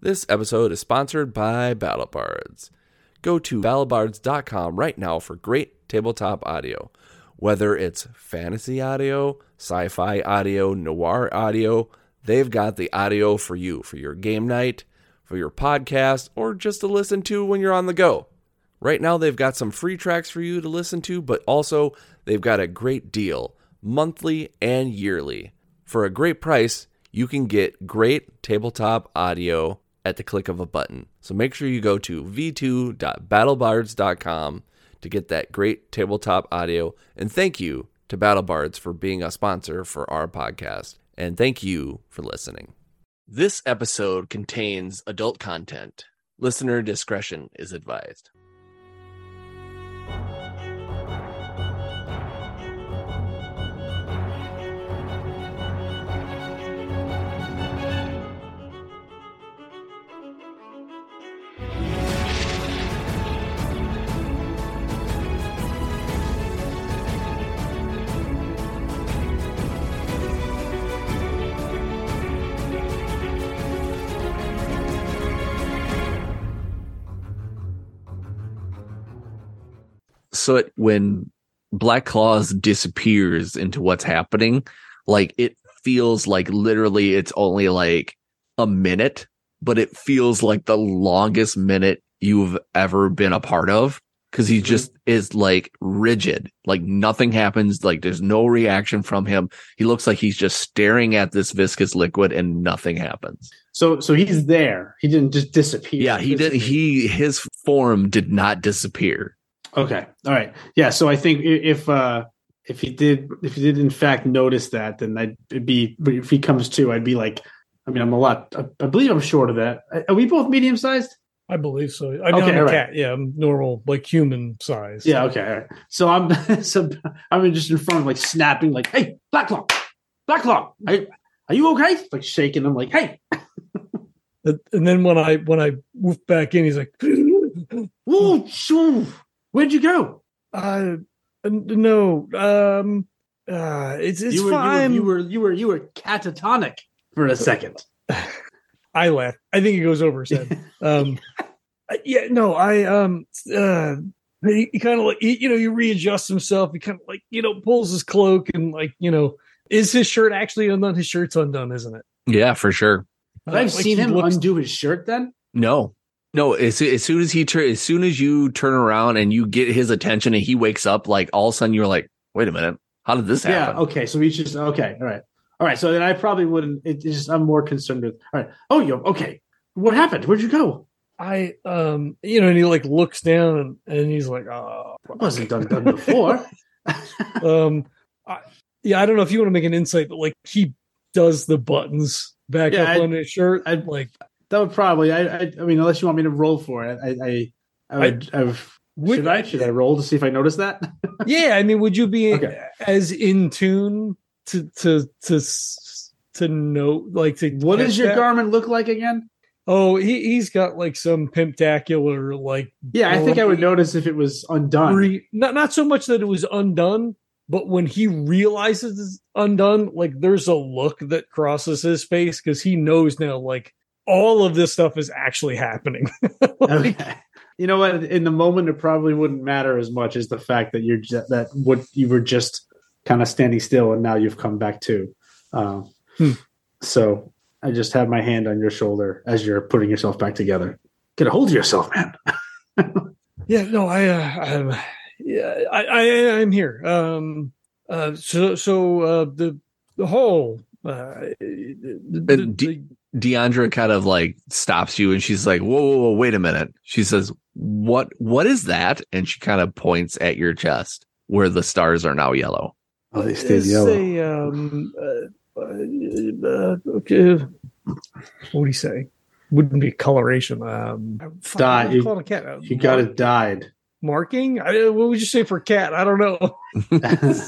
This episode is sponsored by BattleBards. Go to battlebards.com right now for great tabletop audio. Whether it's fantasy audio, sci fi audio, noir audio, they've got the audio for you for your game night, for your podcast, or just to listen to when you're on the go. Right now, they've got some free tracks for you to listen to, but also they've got a great deal monthly and yearly. For a great price, you can get great tabletop audio at the click of a button. So make sure you go to v2.battlebards.com to get that great tabletop audio. And thank you to BattleBards for being a sponsor for our podcast. And thank you for listening. This episode contains adult content. Listener discretion is advised. So it, when Black Claws disappears into what's happening, like it feels like literally it's only like a minute, but it feels like the longest minute you've ever been a part of because he mm-hmm. just is like rigid. Like nothing happens like there's no reaction from him. He looks like he's just staring at this viscous liquid and nothing happens. So so he's there. He didn't just disappear. yeah he did he his form did not disappear Okay. All right. Yeah. So I think if uh if he did if he did in fact notice that, then I'd it'd be if he comes to, I'd be like, I mean, I'm a lot. I, believe I'm short of that. Are we both medium sized? I believe so. I mean, Okay, I'm a right. cat. Yeah, I'm normal, like human size. Yeah. Okay. All right. So I'm so I'm just in front of like snapping, like, hey, Black Claw, Blacklaw, are, are you okay? Like shaking him, like, hey, And and then when I when I woof back in, he's like, whoa, shoo, where'd you go? uh, no, um, uh, it's it's you were, fine. You were, you were you were you were catatonic for a second. I laugh. I think it goes over his head. um, yeah, no, I um, uh, he, he kind of like he, you know, he readjusts himself. He kind of like you know pulls his cloak and like you know, is his shirt actually undone? His shirt's undone, isn't it? yeah for sure But I've Uh, like seen him looks- undo his shirt. Then no no as, as soon as he turn as soon as you turn around and you get his attention and he wakes up like all of a sudden you're like wait a minute how did this happen? yeah. Okay. So he's just okay. All right. All right. So then I probably wouldn't. It's just I'm more concerned with. All right. Oh, you okay? What happened? Where'd you go? I um, you know, and he like looks down and, and he's like, oh, It wasn't done done before. um I, yeah i don't know if you want to make an insight but like he does the buttons back Yeah, up I- on his shirt I- like that would probably. I, I. I mean, unless you want me to roll for it, I. I. I would. I, would- should I? Should I roll to see if I notice that? yeah i mean would you be Okay. as in tune to to to to know like to what does your that? garment look like again? oh he, he's got like some pimptacular like Yeah, I think I would notice if it was undone. re- not not so much that it was undone but when he realizes it's undone like there's a look that crosses his face because he knows now like all of this stuff is actually happening Like, Okay. You know what? In the moment, it probably wouldn't matter as much as the fact that you're just, that what you were just kind of standing still, and now you've come back to. Um, Hmm. So I just have my hand on your shoulder as you're putting yourself back together. Get a hold of yourself, man. Yeah, no, I, uh, I'm, yeah, I, I, I'm here. Um, uh, so, so, uh, the, the whole, uh, the, the- And D- Deandra kind of like stops you and she's like, whoa, whoa, whoa, wait a minute. She says, what, what is that? And she kind of points at your chest where the stars are now yellow. Oh, they the- stayed it's yellow. a, um, uh, uh, okay. What do you say? Wouldn't be coloration. Um, fuck, Dye. you call it a cat? Uh, You got mark- it dyed. Marking? I, what would you say for cat? I don't know.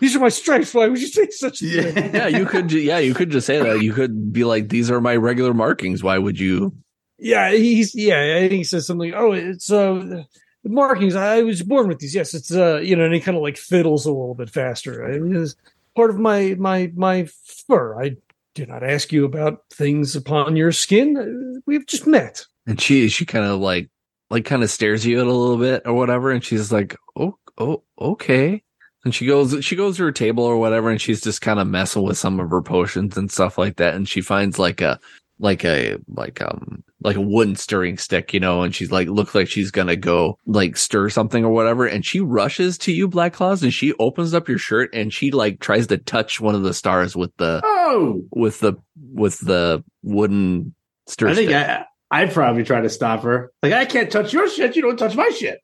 These are my stripes. Why would you say such a thing? yeah, you could, yeah, you could just say that. You could be like, these are my regular markings. Why would you? Yeah, he's yeah. I think he says something. Oh, it's uh the markings. I was born with these. Yes, it's uh you know, and he kind of like fiddles a little bit faster. It is part of my my my fur. I do not ask you about things upon your skin. Uh, We've just met. And she she kind of like like kind of stares you at a little bit or whatever, and she's like, oh oh okay. And she goes she goes to her table or whatever, and she's just kind of messing with some of her potions and stuff like that. And she finds like a like a like um like a wooden stirring stick, you know, and she's like looks like she's gonna go like stir something or whatever, and she rushes to you, Black Claws, and she opens up your shirt and she like tries to touch one of the stars with the Oh, with the with the wooden stir I think stick. I, I'd probably try to stop her. Like, I can't touch your shit. You don't touch my shit.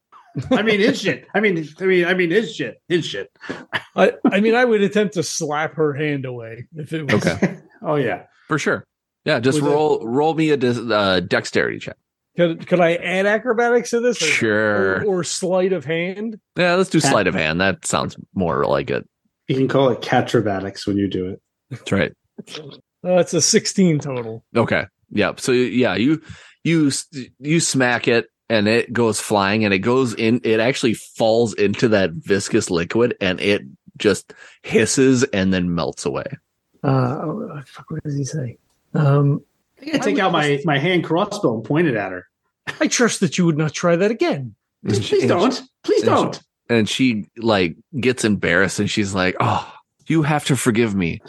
I mean, his shit. I mean, I mean, I mean, his shit. His shit. I, I mean, I would attempt to slap her hand away if it was. Okay. oh yeah. For sure. Yeah, just Was it- roll roll me a dis- uh, dexterity check. Could, could I add acrobatics to this? Or- Sure. Or, or sleight of hand? Yeah, let's do Cat- sleight of hand. That sounds more like it. You can call it catrobatics when you do it. That's right. Uh, it's a 16 total. Okay. Yep. So yeah, you you you smack it and it goes flying and it goes in it actually falls into that viscous liquid and it just hisses and then melts away. Uh, oh, fuck, what does he say? Um, I can take out my, my hand crossbow and point it at her. I trust that you would not try that again. And Please, she- and don't. Please and she- don't. and she like gets embarrassed and she's like, "Oh, you have to forgive me.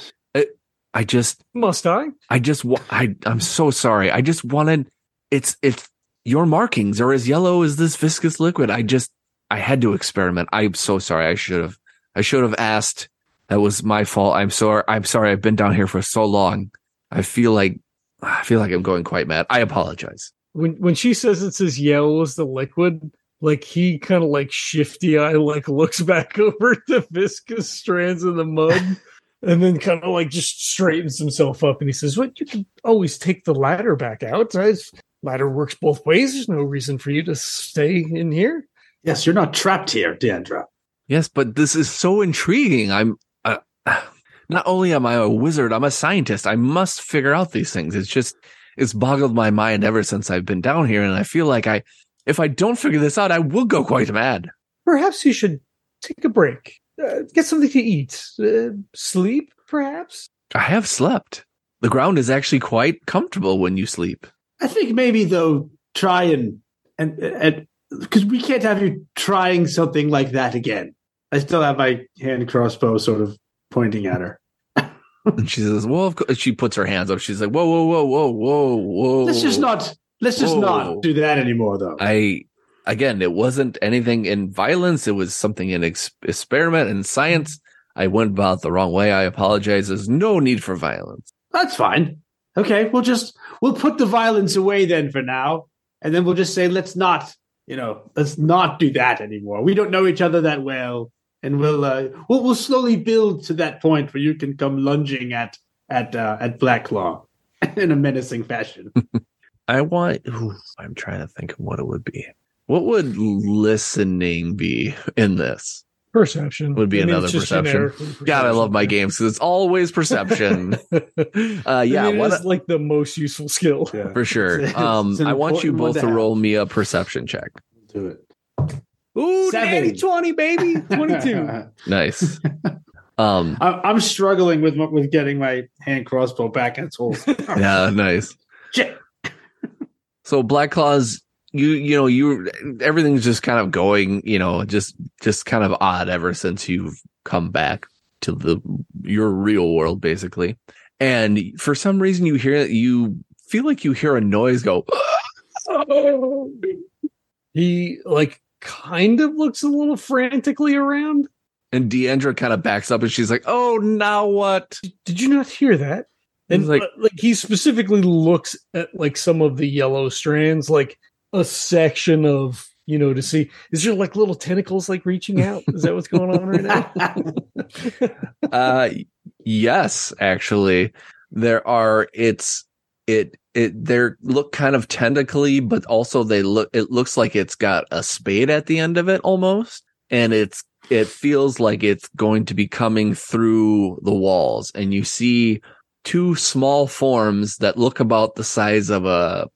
I, just Must I? I just I I'm so sorry. I just wanted it's it's your markings are as yellow as this viscous liquid. I just I had to experiment. I'm so sorry. I should have I should have asked. That was my fault. I'm sorry. I'm sorry. I've been down here for so long. I feel like I feel like I'm going quite mad. I apologize. When when she says it's as yellow as the liquid, like he kind of like shifty eye like looks back over the viscous strands of the mud and then kind of like just straightens himself up and he says, What you can always take the ladder back out. Right? Ladder works both ways. There's no reason for you to stay in here. Yes, you're not trapped here, Deandra. Yes, but this is so intriguing. I'm uh, not only am I a wizard, I'm a scientist. I must figure out these things. It's just it's boggled my mind ever since I've been down here, and I feel like I, if I don't figure this out, I will go quite mad. Perhaps you should take a break, uh, get something to eat, uh, sleep, perhaps. I have slept. The ground is actually quite comfortable when you sleep. I think maybe though try and and and because we can't have you trying something like that again. I still have my hand crossbow sort of pointing at her. And she says, "Well, of course." She puts her hands up. She's like, "Whoa, whoa, whoa, whoa, whoa, whoa." Let's just not let's just Whoa. not do that anymore though. I again, it wasn't anything in violence. It was something in ex- experiment and science. I went about the wrong way. I apologize. There's no need for violence. That's fine. Okay, we'll just we'll put the violence away then for now, and then we'll just say let's not, you know, let's not do that anymore. We don't know each other that well, and we'll uh, we'll, we'll slowly build to that point where you can come lunging at at uh, at Black Claw in a menacing fashion. I want. ooh, I'm trying to think of what it would be. What would listening be in this? Perception Would be I mean, another it's just perception. generically God, I love my games because it's always perception. uh, I yeah, mean, what it's like the most useful skill. for sure. Um, I want you both to to roll me a perception check. do it. Ooh, Seven. 20, baby. 22. Nice. Um, I- I'm struggling with with getting my hand crossbow back in its hole. yeah, nice. Shit. So Black Claws, you you know you everything's just kind of going, you know, just just kind of odd ever since you've come back to the your real world, basically. And for some reason, you hear you feel like you hear a noise go. he like kind of looks a little frantically around. And Deandra kind of backs up and she's like, Oh, now what? Did you not hear that? And like- like, like he specifically looks at like some of the yellow strands, like a section of you know to see is there like little tentacles like reaching out? Is that what's going on right now? Uh yes, actually. There are it's it it they look kind of tentacly, but also they look it looks like it's got a spade at the end of it almost. And it's it feels like it's going to be coming through the walls. And you see two small forms that look about the size of a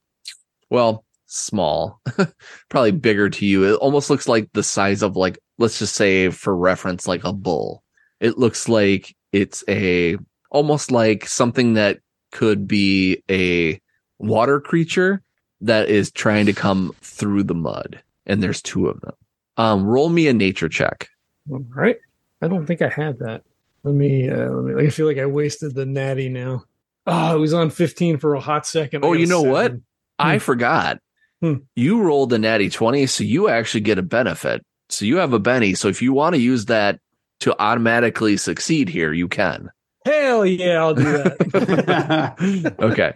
well, small, probably bigger to you. It almost looks like the size of like, let's just say for reference, like a bull. It looks like it's a almost like something that could be a water creature that is trying to come through the mud. And there's two of them. Um, roll me a nature check. All right. I don't think I had that. Let me, uh, let me, I feel like I wasted the natty now. Oh, it was on 15 for a hot second. Oh, you know what? seven. I Hmm. forgot. Hmm. You rolled a natty 20, so you actually get a benefit. So you have a Benny. So if you want to use that to automatically succeed here, you can. Hell yeah, I'll do that. Okay.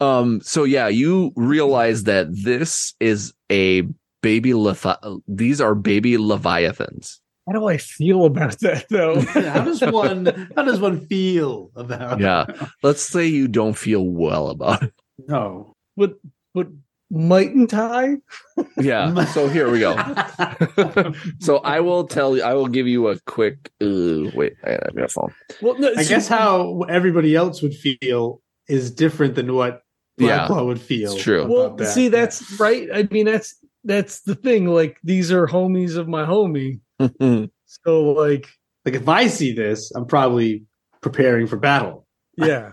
um, so yeah, you realize that this is a baby Levi- these are baby leviathans. How do I feel about that though? how does one how does one feel about Yeah. Let's say you don't feel well about it. no But but mightn't I? Yeah. So here we go. So I will tell you I will give you a quick uh, wait, I have a phone. Well, no, I see, guess how everybody else would feel is different than what Yeah, Black Claw would feel. it's true. Well, that. see, that's right. I mean, that's that's the thing. Like these are homies of my homie. So like, like if I see this, I'm probably preparing for battle. yeah.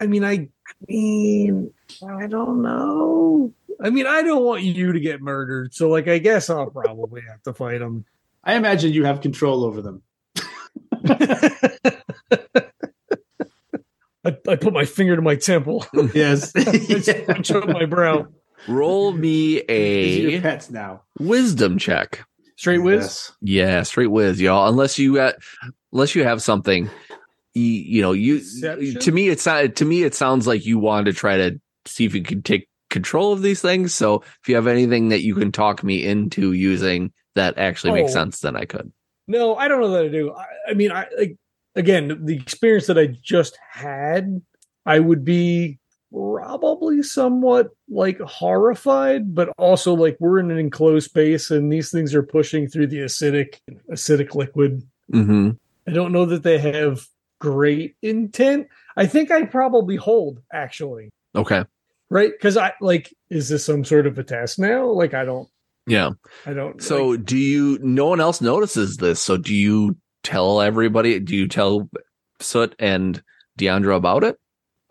I mean, I I mean, I don't know. I mean, I don't want you to get murdered. So like, I guess I'll probably have to fight them. I imagine you have control over them. I, I put my finger to my temple. Yes. I showed my brow. Roll me These your a pets now. wisdom check. Straight whiz. Yes. Yeah, straight whiz, y'all. Unless you got, unless you have something, you, you know, you. To me, it's not. To me, it sounds like you want to try to see if you can take control of these things. So, if you have anything that you can talk me into using that actually makes Oh. sense, then I could. No, I don't know that I do. I, I mean, I like again the experience that I just had. I would be probably somewhat like horrified, but also like we're in an enclosed space and these things are pushing through the acidic acidic liquid. Mm-hmm. I don't know that they have great intent. I think I probably hold actually, Okay. right? Because I like, is this some sort of a test now? Like, I don't, Yeah. I don't. So, like- do you? No one else notices this. So, do you tell everybody? Do you tell Soot and Deandra about it?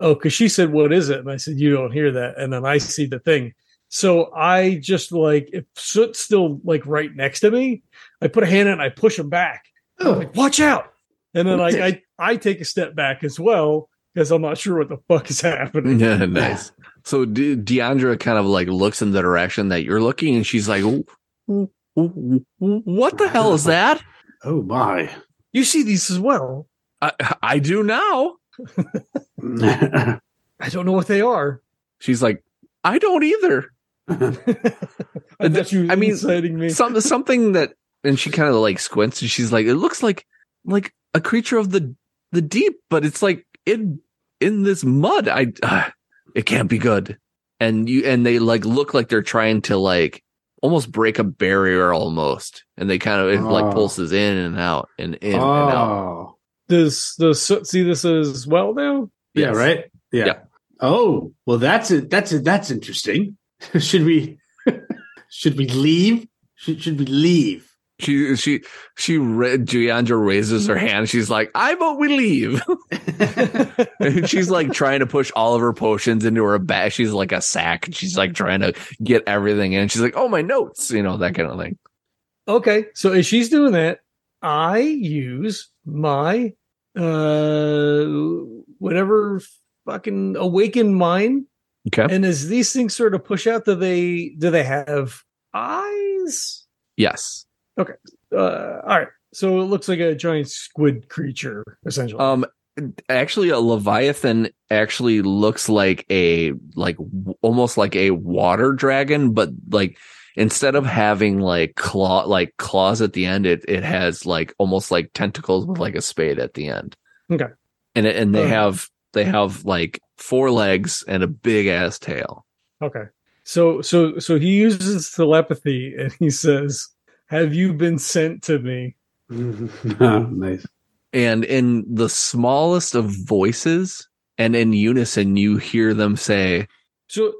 oh, because she said, "What is it?" And I said, "You don't hear that." And then I see the thing. So I just like if Soot's still like right next to me, I put a hand in and I push him back. Oh, like, "Watch out!" And then like I I take a step back as well because I'm not sure what the fuck is happening. Yeah, nice. So De- Deandra kind of like looks in the direction that you're looking, and she's like, "W- w- w- "What the hell is that?" oh my. You see these as well. I, I do now. I don't know what they are. She's like, "I don't either." I thought you I mean, inciting me. Some something that, and she kind of like squints, and she's like, "It looks like like a creature of the the deep, but it's like in in this mud. I uh, it can't be good." And you and they like look like they're trying to like almost break a barrier almost, and they kind of it like Oh. pulses in and out and in and out. oh. Does does Soot see this as well now? Yeah, right? Yeah. Yeah. Oh, well that's it. That's it. That's interesting. should we should we leave? Should should we leave? She she she ra- Deandra raises her hand. She's like, "I vote we leave." and she's like trying to push all of her potions into her bag. She's like a sack. and She's like trying to get everything in. She's like, "Oh, my notes," you know that kind of thing. Okay, so as she's doing that, I use my uh whatever fucking awakened mind, Okay. and as these things sort of push out, do they do they have eyes? Yes. Uh, all right, so it looks like a giant squid creature, essentially. Um. Actually, a leviathan actually looks like a like almost like a water dragon, but like instead of having like claw like claws at the end, it it has like almost like tentacles with like a spade at the end. Okay. And it, and they Uh. have they have like four legs and a big ass tail. Okay. So so so he uses telepathy and he says, "Have you been sent to me?" nice. And in the smallest of voices and in unison, you hear them say, So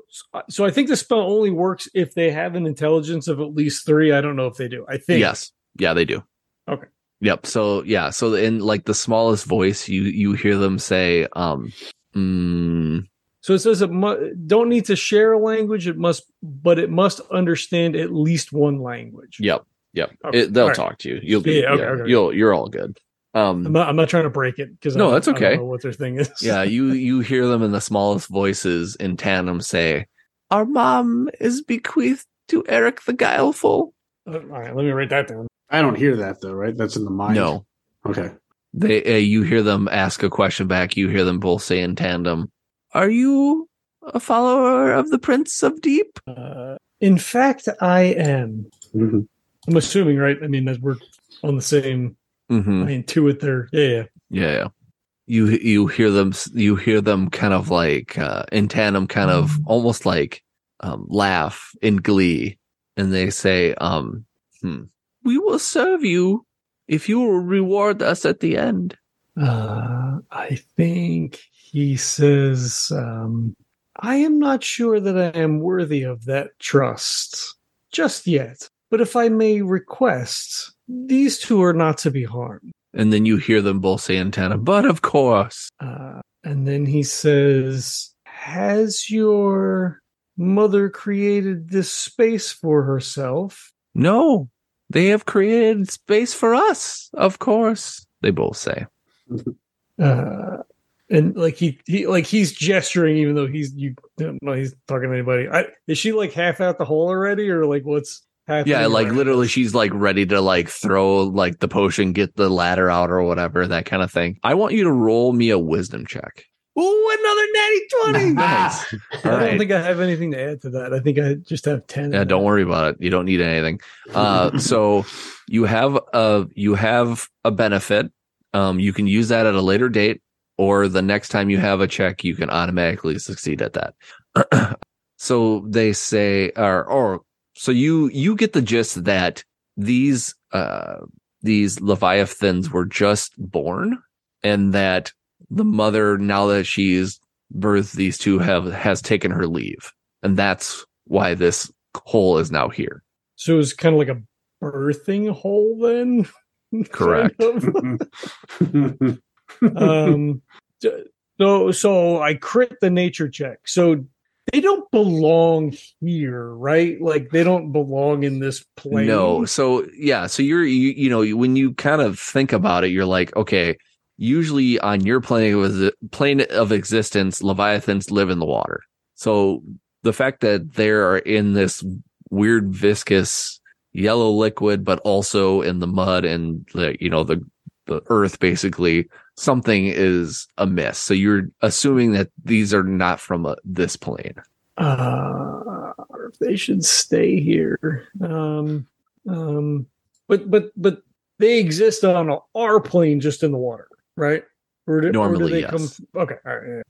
so I think the spell only works if they have an intelligence of at least 3. I don't know if they do. I think Yes. Yeah, they do. Okay. Yep. So yeah. So in like the smallest voice, you you hear them say, um, mm, So it says it mu- don't need to share a language. It must, but it must understand at least one language. "Yep, yep." Okay, It, they'll all right. talk to you. You'll be, Yeah, yeah, okay, okay. you'll you're all good. Um, I'm not, I'm not trying to break it because No, I, that's I don't okay. know what their thing is. yeah, you you hear them in the smallest voices in tandem say, "Our mom is bequeathed to Eric the Guileful." Uh, all right, let me write that down. I don't hear that though, right? That's in the mind. No, Okay. they uh, you hear them ask a question back. You hear them both say in tandem, "Are you a follower of the Prince of Deep?" Uh, in fact, I am. Mhm. I'm assuming, right? I mean, as we're on the same. Mm-hmm. I intuit there. Yeah, yeah. Yeah, yeah. You you hear them you hear them kind of like uh, in tandem, kind of almost like um, laugh in glee, and they say, um, hmm, "We will serve you if you will reward us at the end." Uh, I think he says, um, I am not sure that I am worthy of that trust just yet. But if I may request, these two are not to be harmed. And then you hear them both say tandem, "But of course." Uh, and then he says, Has your mother created this space for herself? No, they have created space for us. Of course, they both say. Uh, and like he, he like he's gesturing even though he's you don't know he's talking to anybody I, is she like half out the hole already or like what's Yeah, like literally, she's like ready to like throw like the potion, get the ladder out or whatever, that kind of thing. I want you to roll me a wisdom check. Ooh, another natty 20 Nice. i All don't right. think i have anything to add to that i think i just have 10 Yeah, don't worry about it. You don't need anything. Uh, so you have a you have a benefit. Um, you can use that at a later date, or the next time you have a check, you can automatically succeed at that. so they say, or or so you you get the gist that these uh these leviathans were just born, and that the mother, now that she's birthed these two, have has taken her leave, and that's why this hole is now here. so it was kind of like a birthing hole then Correct. Kind of. um so so i crit the nature check so they don't belong here right like they don't belong in this plane No. So yeah. So you're you, you know when you kind of think about it, you're like, okay. Usually on your plane of plane of existence, leviathans live in the water. So the fact that they're in this weird viscous yellow liquid, but also in the mud and the you know the the earth, basically something is amiss. So you're assuming that these are not from a, this plane. uh they should stay here um um but but but they exist on our plane just in the water right or do, or do Normally, they yes. come okay all right yeah.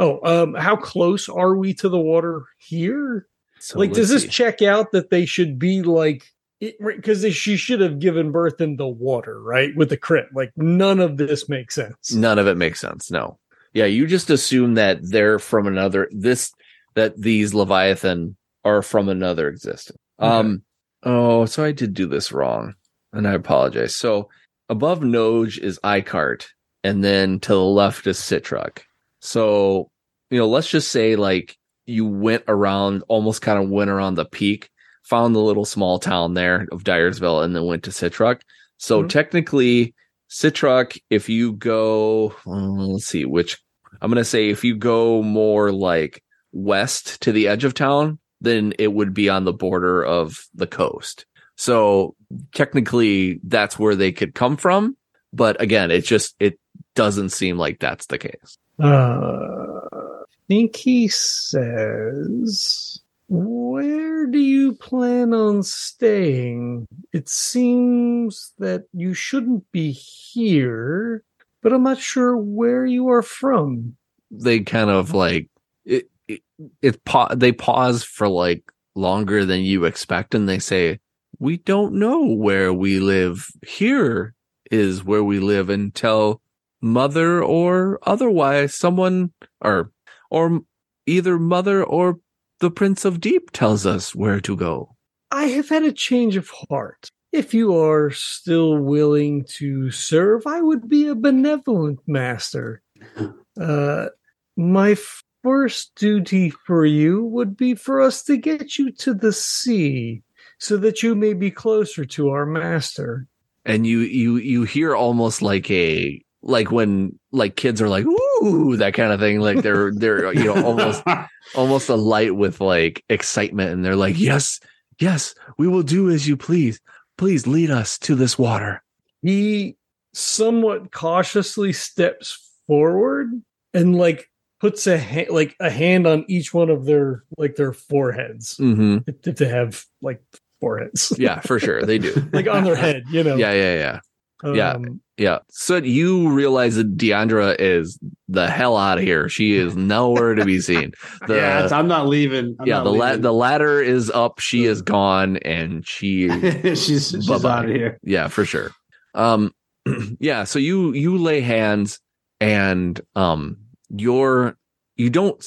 oh um how close are we to the water here So like does this see. check out that they should be like because she should have given birth in the water right with the crit like none of this makes sense None of it makes sense. No. Yeah, you just assume that they're from another this that these Leviathan are from another existence. Um oh, so I did do this wrong. And I apologize. So above Noj is Icart, and then to the left is Citruck. So, you know, let's just say like you went around almost kind of went around the peak, found the little small town there of Dyersville, and then went to Citruck. So Mhm. technically Citruck, if you go, uh, let's see, which I'm going to say if you go more like west to the edge of town, then it would be on the border of the coast. So technically that's where they could come from. But again, it just, it doesn't seem like that's the case. Uh, I think he says, Where do you plan on staying? It seems that you shouldn't be here, but I'm not sure where you are from. They kind of like, it, it, it pa- they pause for like longer than you expect and they say, we don't know where we live. Here is where we live until mother or otherwise someone or or either mother or the prince of deep tells us where to go I have had a change of heart. if you are still willing to serve, I would be a benevolent master. Uh, my first duty for you would be for us to get you to the sea so that you may be closer to our master. And you you you hear almost like a like when like kids are like ooh that kind of thing like they're they're you know almost almost alight with like excitement and they're like yes yes we will do as you please. Please lead us to this water. He somewhat cautiously steps forward and like puts a ha- like a hand on each one of their like their foreheads. Mm-hmm. if, if they have like foreheads. Yeah for sure. They do. Like on their head you know? Yeah yeah yeah yeah. Um, yeah. So you realize that deandra is the hell out of here. She is nowhere to be seen. The yeah, it's- I'm not leaving. I'm yeah not the la- the ladder is up. She is gone and she she's she's out of here. yeah for sure. Um yeah so you you lay hands and um you're you don't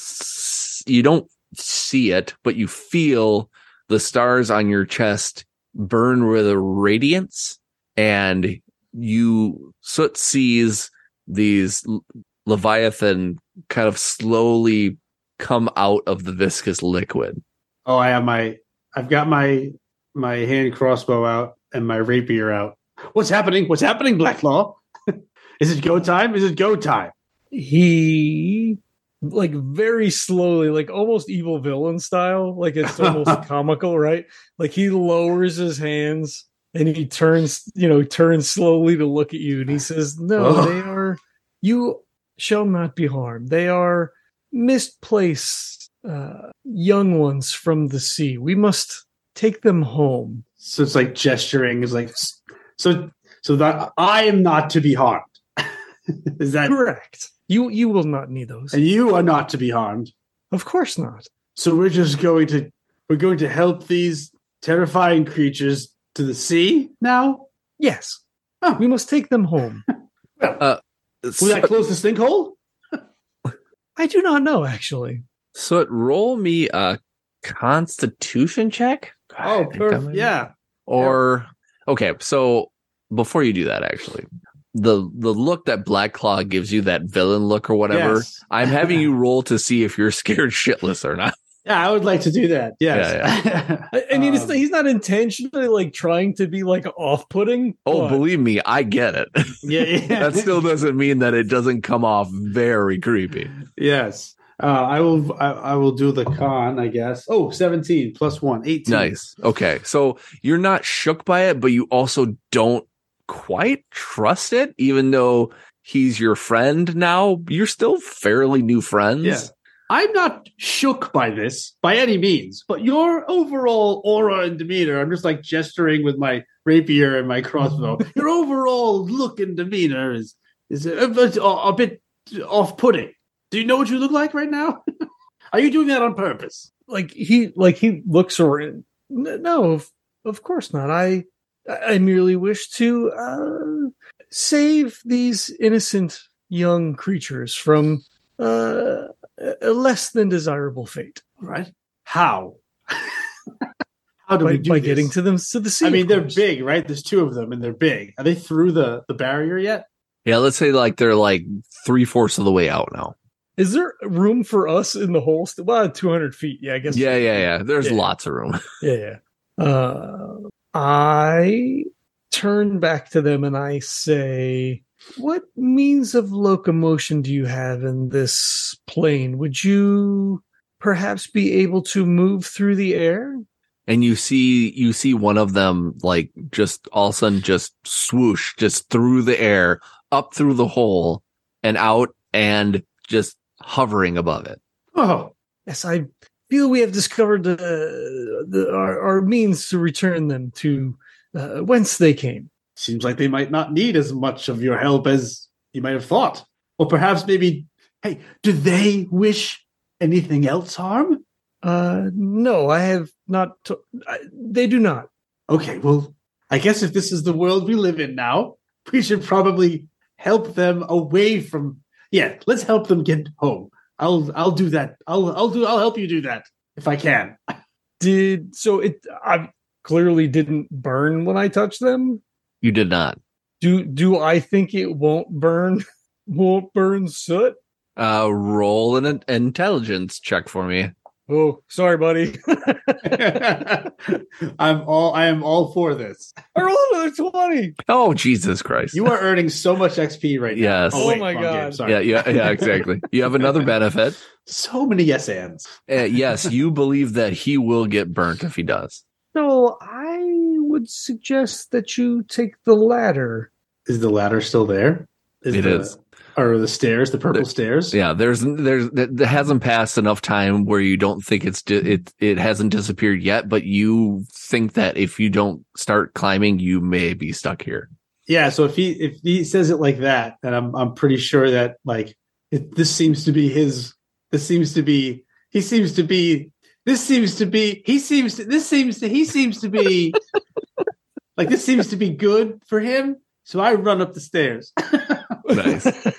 you don't see it but you feel the stars on your chest burn with a radiance and you soot sees these leviathan kind of slowly come out of the viscous liquid Oh, I have my I've got my my hand crossbow out and my rapier out. What's happening? What's happening, Black Claw? Is it go time? Is it go time? he like very slowly like almost evil villain style like it's almost comical right like he lowers his hands and he turns you know turns slowly to look at you and he says no Oh. they are you shall not be harmed they are misplaced uh young ones from the sea we must take them home So it's like gesturing. It's like so so that I am not to be harmed. Is that correct you you will not need those and you are not to be harmed. of course not So we're just going to we're going to help these terrifying creatures to the sea now. yes Oh. we must take them home uh, Will that close the sinkhole? I do not know actually. So it roll me a constitution check. Oh, perfect. I'm- Yeah. Or okay, so before you do that, actually, the the look that Black Claw gives you, that villain look or whatever, Yes. I'm having you roll to see if you're scared shitless or not. Yeah, I would like to do that. Yes. I, I mean, it's, Um, he's not intentionally like trying to be like off-putting. Oh, but- believe me, I get it. yeah, yeah. that still doesn't mean that it doesn't come off very creepy. yes. Uh, I will. I, I will do the con. I guess. Oh, 17 plus one, 18. Nice. Okay. So you're not shook by it, but you also don't quite trust it, even though he's your friend now. You're still fairly new friends. Yeah. I'm not shook by this by any means, but your overall aura and demeanor, I'm just like gesturing with my rapier and my crossbow. your overall look and demeanor is is a, bit- a bit off-putting. Do you know what you look like right now? Are you doing that on purpose? like he like he looks around. N- No, of, of course not. I I merely wish to uh, save these innocent young creatures from uh, a less than desirable fate Right? How? How do by, we do by this? getting to them to the sea. I mean, they're big, right? There's two of them, and they're big. Are they through the the barrier yet? Yeah. Let's say like they're like three fourths of the way out now. Is there room for us in the hole? Still? Well, two hundred feet. Yeah, I guess. Yeah. Yeah. Yeah. There's Yeah. lots of room. Yeah. yeah. Uh, I turn back to them and I say, What means of locomotion do you have in this plane? Would you perhaps be able to move through the air? and you see you see one of them like just all of a sudden just swoosh just through the air up through the hole and out and just hovering above it Oh, Yes, I feel we have discovered the, the our, our means to return them to uh, whence they came. Seems like they might not need as much of your help as you might have thought. Or perhaps maybe, hey, do they wish anything else harm? Uh, no, I have not. To- I, they do not. Okay, well, I guess if this is the world we live in now, we should probably help them away from. Yeah, let's help them get home. I'll I'll do that. I'll I'll do I'll help you do that if I can. did so it I clearly didn't burn when I touched them. You did not. Do do I think it won't burn? Won't burn soot? Uh, roll an intelligence check for me. Oh, sorry, buddy. I'm all I am all for this. I rolled another twenty. Oh, Jesus Christ. You are earning so much XP right now. Yes. Oh my wrong God. game, Sorry. yeah, yeah, yeah, exactly. You have another benefit. So many yes ands. Uh, yes, you believe that he will get burnt if he does. So I would suggest that you take the ladder. Is the ladder still there? It the, is. Or the stairs, the purple There- stairs? Yeah, there's there's there hasn't passed enough time where you don't think it's di- it it hasn't disappeared yet, but you think that if you don't start climbing, you may be stuck here. Yeah, so if he if he says it like that, then I'm I'm pretty sure that like it, this seems to be his. This seems to be he seems to be. This seems to be he seems to this seems to he seems to be like this seems to be good for him. So I run up the stairs. Nice.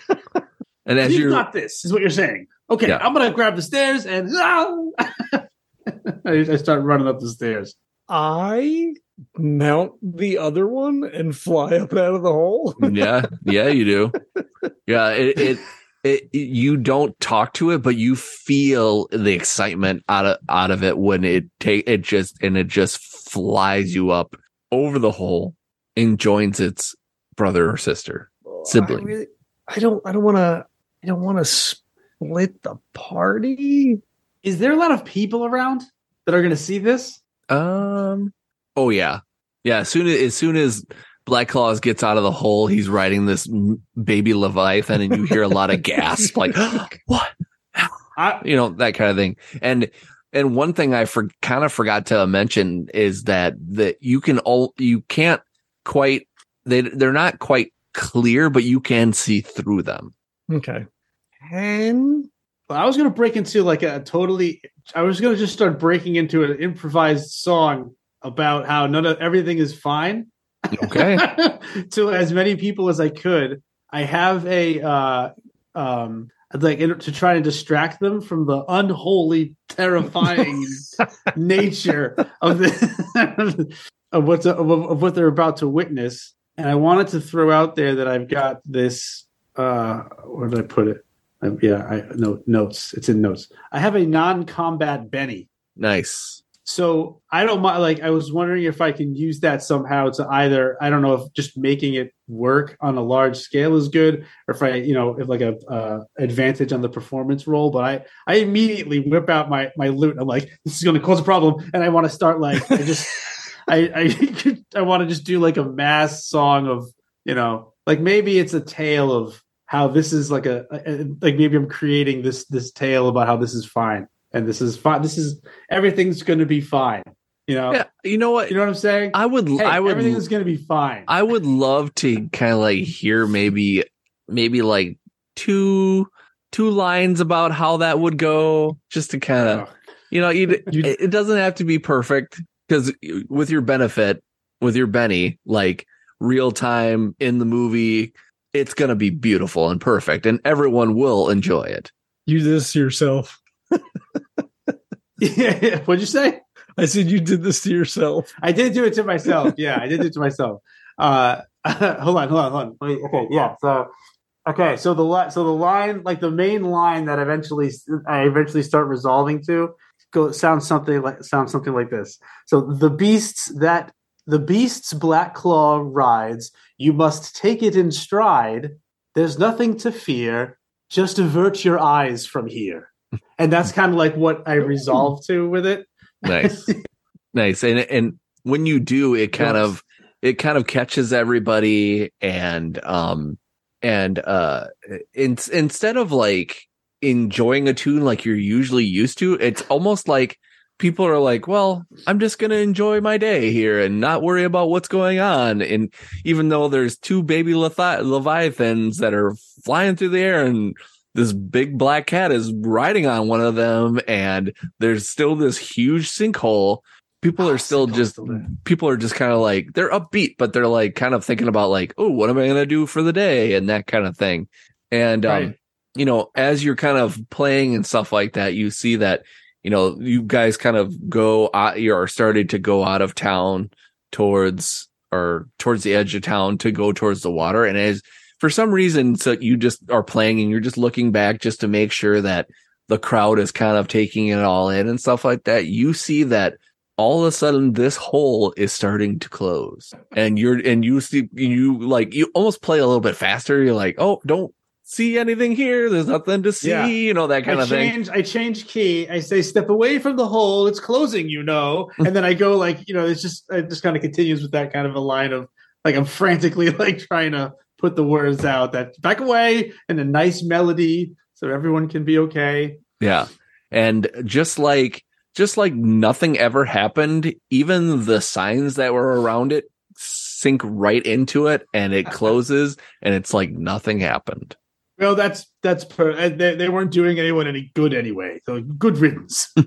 And as you're got this, is what you're saying. Okay, Yeah. I'm gonna grab the stairs and I I start running up the stairs. I mount the other one and fly up out of the hole. yeah, yeah, you do. Yeah, it, it it you don't talk to it, but you feel the excitement out of out of it when it take it just and it just flies you up over the hole and joins its brother or sister. Sibling. I, really, I don't. I don't want to. I don't want to split the party. Is there a lot of people around that are gonna see this? Um. Oh yeah, yeah. As soon as as soon as Black Claws gets out of the hole, he's riding this baby leviathan, and you hear a lot of gasp, like what? I, You know that kind of thing. And and one thing I for, kind of forgot to mention is that that you can all you can't quite they they're not quite clear, but you can see through them. Okay. And well, I was gonna break into like a totally. I was gonna just start breaking into an improvised song about how none of everything is fine. Okay. to as many people as I could. I have a uh, um, like in, to try and distract them from the unholy, terrifying nature of the of what's of, of what they're about to witness. And I wanted to throw out there that I've got this. Uh, where did I put it? Um, yeah, I no notes. It's in notes. I have a non-combat Benny. nice. So I don't mind. Like I was wondering if I can use that somehow to either I don't know if just making it work on a large scale is good, or if I you know if like a uh, advantage on the performance roll. But I I immediately whip out my my lute. I'm like this is going to cause a problem, and I want to start like I just I I I want to just do like a mass song of you know like maybe it's a tale of how this is like a, a like maybe I'm creating this this tale about how this is fine and this is fine. This is everything's going to be fine. You know, Yeah, you know what? you know what I'm saying. I would Hey, I would everything's going to be fine. I would love to kind of like hear maybe maybe like two two lines about how that would go just to kind of Ugh. you know you You- it it doesn't have to be perfect because with your benefit with your Benny like real time in the movie it's going to be beautiful and perfect and everyone will enjoy it. you did this yourself. Yeah, what'd you say? I said you did this to yourself. I did do it to myself. Yeah, I did do it to myself. Uh, hold on, hold on, hold on. Okay, yeah. So, okay, so the so the line, like the main line that eventually I eventually start resolving to, go sounds something like sounds something like this. So the beasts that the beast's black claw rides, you must take it in stride. There's nothing to fear. Just avert your eyes from here. And that's kind of like what I resolved to with it. Nice. nice. And and when you do it kind Yes. of it kind of catches everybody and um and uh in, instead of like enjoying a tune like you're usually used to it's almost like people are like well i'm just going to enjoy my day here and not worry about what's going on and even though there's two baby leviathans that are flying through the air and this big black cat is riding on one of them and there's still this huge sinkhole. People are still just people are just kind of like they're upbeat but they're like kind of thinking about like oh what am i going to do for the day? and that kind of thing. And um you know as you're kind of playing and stuff like that you see that you know, you guys kind of go, out, you are starting to go out of town towards or towards the edge of town to go towards the water. And as for some reason, so you just are playing and you're just looking back just to make sure that the crowd is kind of taking it all in and stuff like that. You see that all of a sudden this hole is starting to close and you're and you see you like you almost play a little bit faster you're like oh don't see anything here there's nothing to see Yeah. you know that kind I of thing I change key. I say, step away from the hole. It's closing, you know. And then I go like, you know, it's just, it just kind of continues with that kind of a line of like, I'm frantically like trying to put the words out that back away and a nice melody so everyone can be okay. Yeah. And just like just like nothing ever happened, even the signs that were around it sink right into it and it closes and it's like nothing happened. Well, that's, that's, per- they, they weren't doing anyone any good anyway. So good riddance.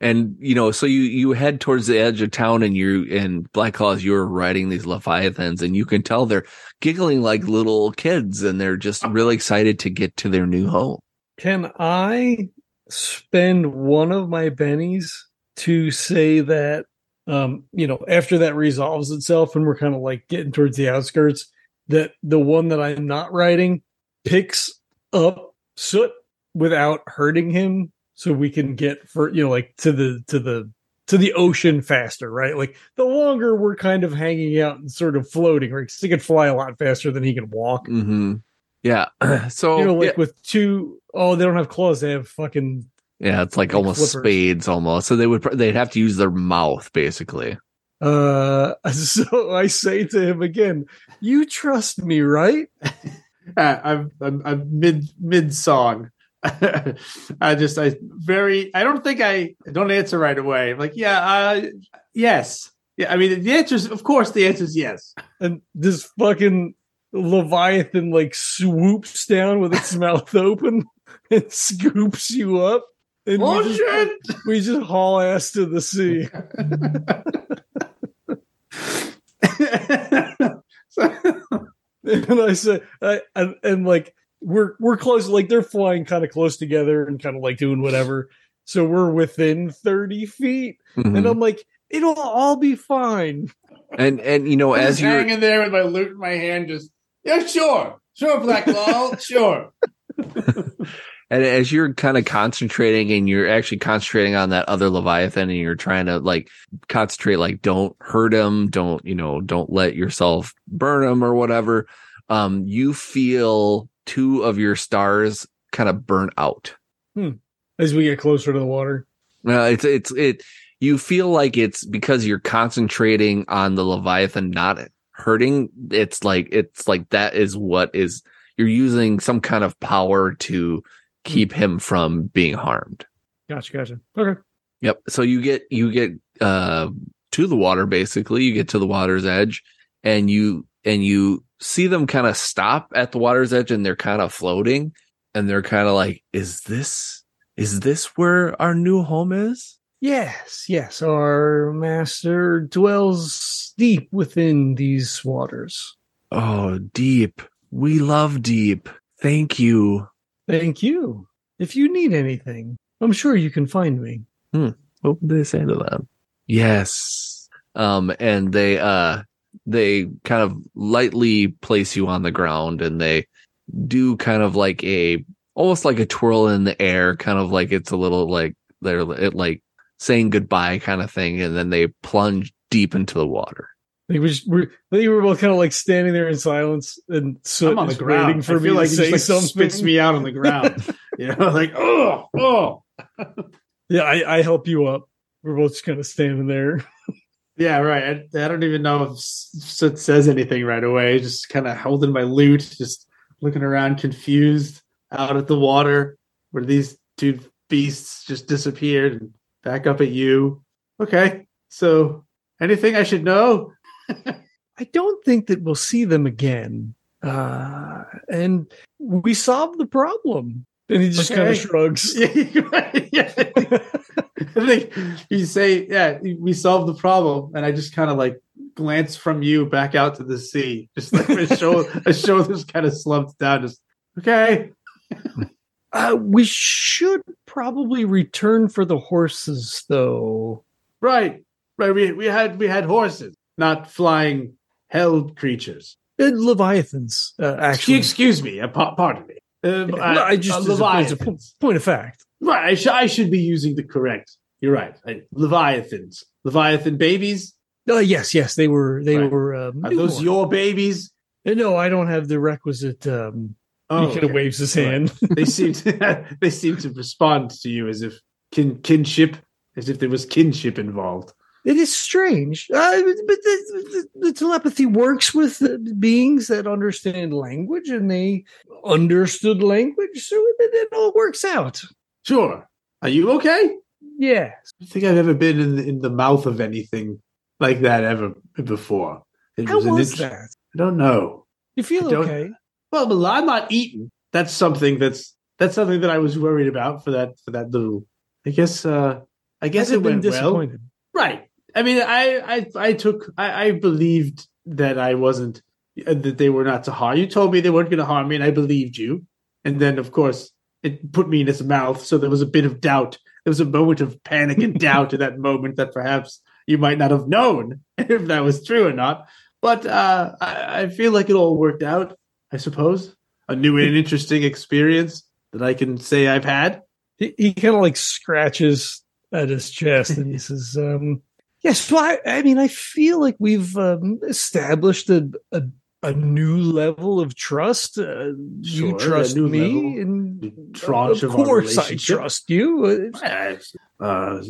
And you know, so you you head towards the edge of town and you and Black Claws you're riding these leviathans and you can tell they're giggling like little kids and they're just really excited to get to their new home. Can I spend one of my bennies to say that, um, you know, after that resolves itself and we're kind of like getting towards the outskirts, that the one that I'm not riding picks up Soot without hurting him, so we can get for you know like to the to the to the ocean faster, right? Like the longer we're kind of hanging out and sort of floating, right? 'Cause he can fly a lot faster than he can walk. Mm-hmm. Yeah. so you know, like yeah. with two oh, they don't have claws; they have fucking Yeah, it's like Like almost flippers. spades almost. So they would they'd have to use their mouth basically. Uh, so I say to him again, "You trust me, right?" Uh, I'm, I'm I'm mid mid song. I just I very I don't think I, I don't answer right away. I'm like yeah uh yes yeah I mean the answer is of course the answer is yes. And this fucking leviathan like swoops down with its mouth open and scoops you up, and we just, we just haul ass to the sea. So- And I say, I, and, and like we're we're close, like they're flying kind of close together and kind of like doing whatever. So we're within thirty feet, Mhm. and I'm like, it'll all be fine. and and you know as you're hanging there with my lute in my hand, just yeah, sure, sure, Black Claw, sure. and as you're kind of concentrating and you're actually concentrating on that other leviathan and you're trying to like concentrate like don't hurt him don't you know don't let yourself burn him or whatever um you feel two of your stars kind of burn out As we get closer to the water, Uh, it's it's it. You feel like it's because you're concentrating on the Leviathan not hurting. It's like it's like that is what is you're using some kind of power to keep him from being harmed. gotcha, gotcha. Okay, Yep. So you get you get uh to the water basically. You get to the water's edge and you and you see them kind of stop at the water's edge and they're kind of floating and they're kind of like is this is this where our new home is? yes, yes. Our master dwells deep within these waters. Oh, deep. We love deep. Thank you. Thank you. If you need anything, I'm sure you can find me. What would they say to that? Yes. Um, and they, uh, they kind of lightly place you on the ground and they do kind of like a, almost like a twirl in the air, kind of like it's a little like they're it, like saying goodbye kind of thing. And then they plunge deep into the water. I think we just, we're, I think we're both kind of like standing there in silence and so I'm on the ground. waiting for I me feel to like he say just, like, something. spits me out on the ground. you know, like oh oh Yeah, I, I help you up. We're both just kind of standing there. Yeah right. I, I don't even know if Soot says anything right away. Just kind of holding my lute, just looking around, confused, out at the water where these two beasts just disappeared and back up at you. Okay, so anything I should know? I don't think that we'll see them again. Uh, and we solved the problem. And he just kind of shrugs. yeah. I think you say, yeah, we solved the problem, and I just kind of like glance from you back out to the sea, just like my show, my shoulders kind of slumped down. Just okay, Uh, we should probably return for the horses, though. Right, right. We we had we had horses, not flying hell creatures. Uh, Leviathans, uh, actually. Excuse me. Uh, pa- pardon me. Um, Yeah, I just uh, as a, as a point of fact. Right. I, sh- I should be using the correct. You're right. I, Leviathans. Leviathan babies. Uh, yes, yes, they were. They Right. were. Um, Are those your babies? Uh, No, I don't have the requisite. Um, Oh, he kind of waves his Right. hand. they seem to they seem to respond to you as if kin kinship, as if there was kinship involved. It is strange, uh, but the, the, the telepathy works with beings that understand language, and they understood language, so it, it all works out. Sure. Are you okay? Yes. I don't think I've ever been in in the mouth of anything like that ever before. It How an was int- that? I don't know. You feel okay? Well, I'm not eating. That's something that's that's something that I was worried about for that for that little. I guess. uh I guess I've it been went well. disappointed. Right. I mean, I I I took I, I believed that I wasn't uh, that they were not to harm. You told me they weren't going to harm me, and I believed you. And then, of course, it put me in his mouth, so there was a bit of doubt. There was a moment of panic and doubt in that moment that perhaps you might not have known if that was true or not. But uh, I, I feel like it all worked out. I suppose a new and interesting experience that I can say I've had. He, he kind of like scratches at his chest and he says, um, Yes, well, I, I mean, I feel like we've um, established a, a a new level of trust. Uh, Sure, you trust me, and tranche of of our course I trust you. Uh,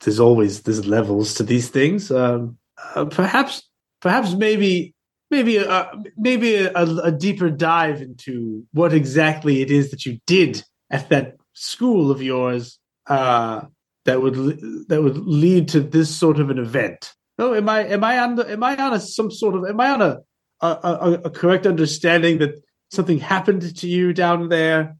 there's always there's levels to these things. Um, uh, perhaps, perhaps maybe, maybe, uh, maybe a, a deeper dive into what exactly it is that you did at that school of yours uh, that would that would lead to this sort of an event. Oh, am I am I on the am I on a some sort of am I on a a, a, a correct understanding that something happened to you down there?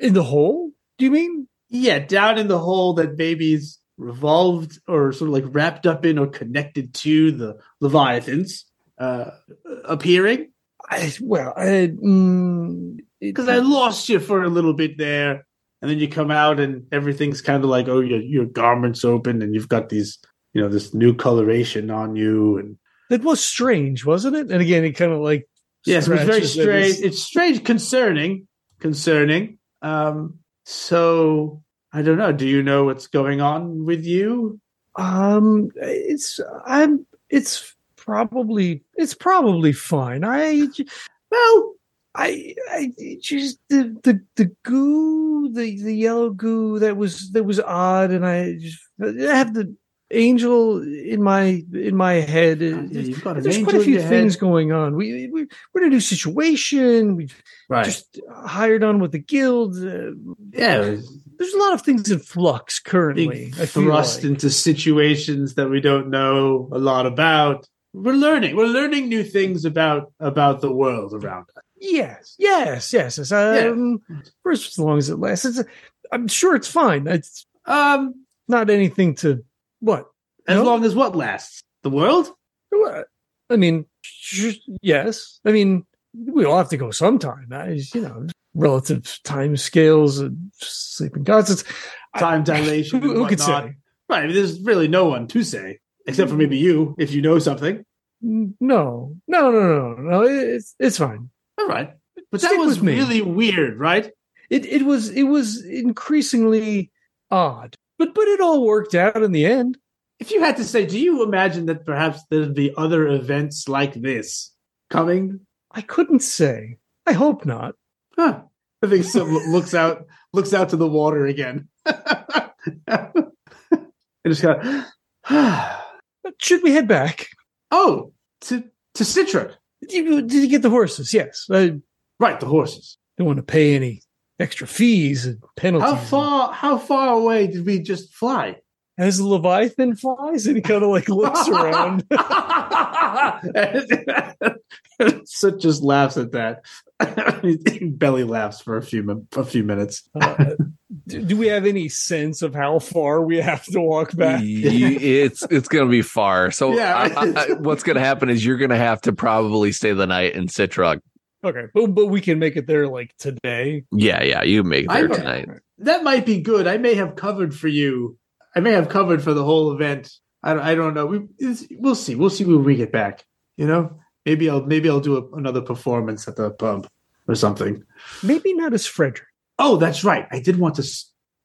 in the hole? Do you mean? Yeah, down in the hole that babies revolved or sort of like wrapped up in or connected to the Leviathans uh, appearing. I, well, I, mm, Because I lost you for a little bit there, and then you come out and everything's kind of like, oh, your your garments open and you've got these, you know, this new coloration on you, and that was strange, wasn't it? And again, it kind of like yes, it was very strange. his- It's strange, concerning, concerning. Um, so I don't know. Do you know what's going on with you? Um, it's I'm it's probably it's probably fine. I well, I I just the the the goo the the yellow goo that was that was odd, and I just I have the angel in my in my head. Yeah, you've got an There's angel quite a few your head. things going on. We, we we're in a new situation. We've Right. just hired on with the guild. Uh, yeah, there's a lot of things in flux currently. thrust like. into situations that we don't know a lot about. We're learning. We're learning new things about about the world around us. Yes, yes, yes. yes. Um, For as long as it lasts, it's, I'm sure it's fine. It's Um, not anything to what. as No? long as what lasts, the world. I mean, yes. I mean, we all have to go sometime. I, you know, relative time scales and sleeping gods. It's Time dilation. Who, who could say? Right. There's really no one to say except for maybe you, if you know something. No, no, no, no, no. It's it's fine. All right. But Stick that was really weird, right? It it was it was increasingly odd, but but it all worked out in the end. If you had to say, do you imagine that perhaps there'd be other events like this coming? I couldn't say. I hope not. Huh. I think so. looks out, looks out to the water again. and just kind of, should we head back? oh, to to Citra, Did you, did you get the horses? Yes. I right? The horses. don't want to pay any extra fees and penalties. How far? How far away did we just fly? As Leviathan flies, and he kind of like looks around. Soot just laughs at that. he belly laughs for a few a few minutes. Uh, do, do we have any sense of how far we have to walk back? It's it's gonna be far. So Yeah. I- I- I- what's gonna happen is you're gonna have to probably stay the night in Citrug. Okay, but but we can make it there like today. Yeah, yeah, you make it there I- tonight. That might be good. I may have covered for you. I may have covered for the whole event. I don't, I don't know. We it's, we'll see. We'll see when we get back. You know, maybe I'll maybe I'll do a, another performance at the pub or something. Maybe not as Frederick. Oh, that's right. I did want to.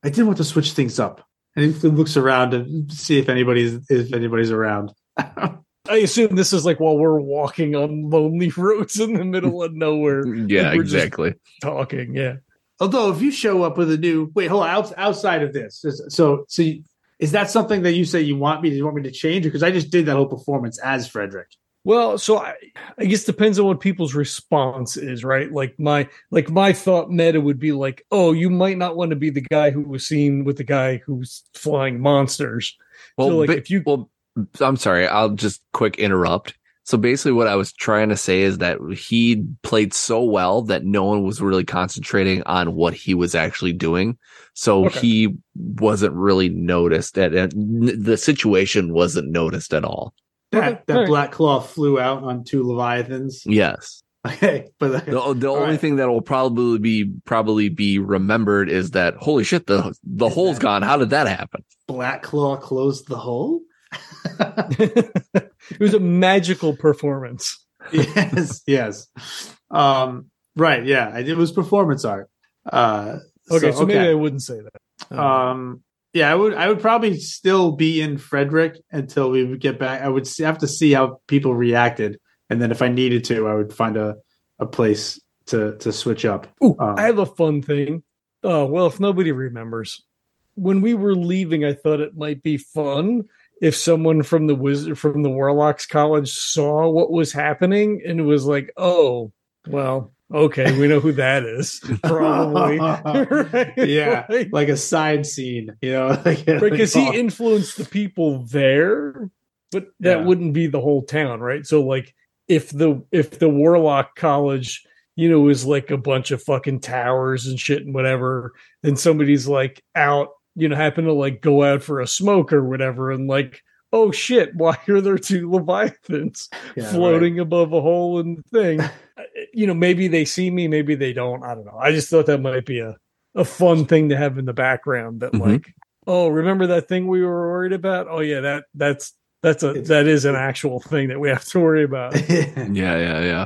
I did want to switch things up. And he looks around to see if anybody's if anybody's around. I assume this is like while we're walking on lonely roads in the middle of nowhere, mm, Yeah, We're just- exactly. talking. Yeah. Although, if you show up with a new wait, hold on, out, outside of this, is- so so you, is that something that you say you want me? Do you want me to change? Because I just did that whole performance as Frederick. Well, so I, I guess depends on what people's response is, right? Like my like my thought meta would be like, oh, you might not want to be the guy who was seen with the guy who's flying monsters. Well, so like ba- if you well, I'm sorry. I'll just quick interrupt. So basically, what I was trying to say is that he played so well that no one was really concentrating on what he was actually doing. So Okay. he wasn't really noticed. That that- the situation wasn't noticed at all. That Okay, that alright. black claw flew out on two leviathans. Yes. Okay, but uh, The, the only right. thing that will probably be probably be remembered is that holy shit the the Is hole's that- gone. How did that happen? black claw closed the hole. it was a magical performance. yes, yes. Um, right, yeah. It was performance art. Uh, Okay, so, maybe I wouldn't say that. Um, yeah, I would. I would probably still be in Frederick until we would get back. I would see- have to see how people reacted, and then if I needed to, I would find a a place to to switch up. Ooh, um, I have a fun thing. Oh, well, if nobody remembers, when we were leaving, I thought it might be fun if someone from the wizard from the Warlocks College saw what was happening and was like, "Oh, well, okay, we know who that is." Probably, right? yeah, Like- like a side scene, you know, like, because like, he influenced the people there but that Yeah. wouldn't be the whole town right so like if the if the warlock college you know is like a bunch of fucking towers and shit and whatever and somebody's like out you know happen to like go out for a smoke or whatever and like oh shit why are there two leviathans yeah, right. floating above a hole in the thing Uh, you know maybe they see me maybe they don't i don't know i just thought that might be a a fun thing to have in the background that Mhm. like oh remember that thing we were worried about oh yeah that that's that's a It's- that is an actual thing that we have to worry about Yeah, yeah, yeah.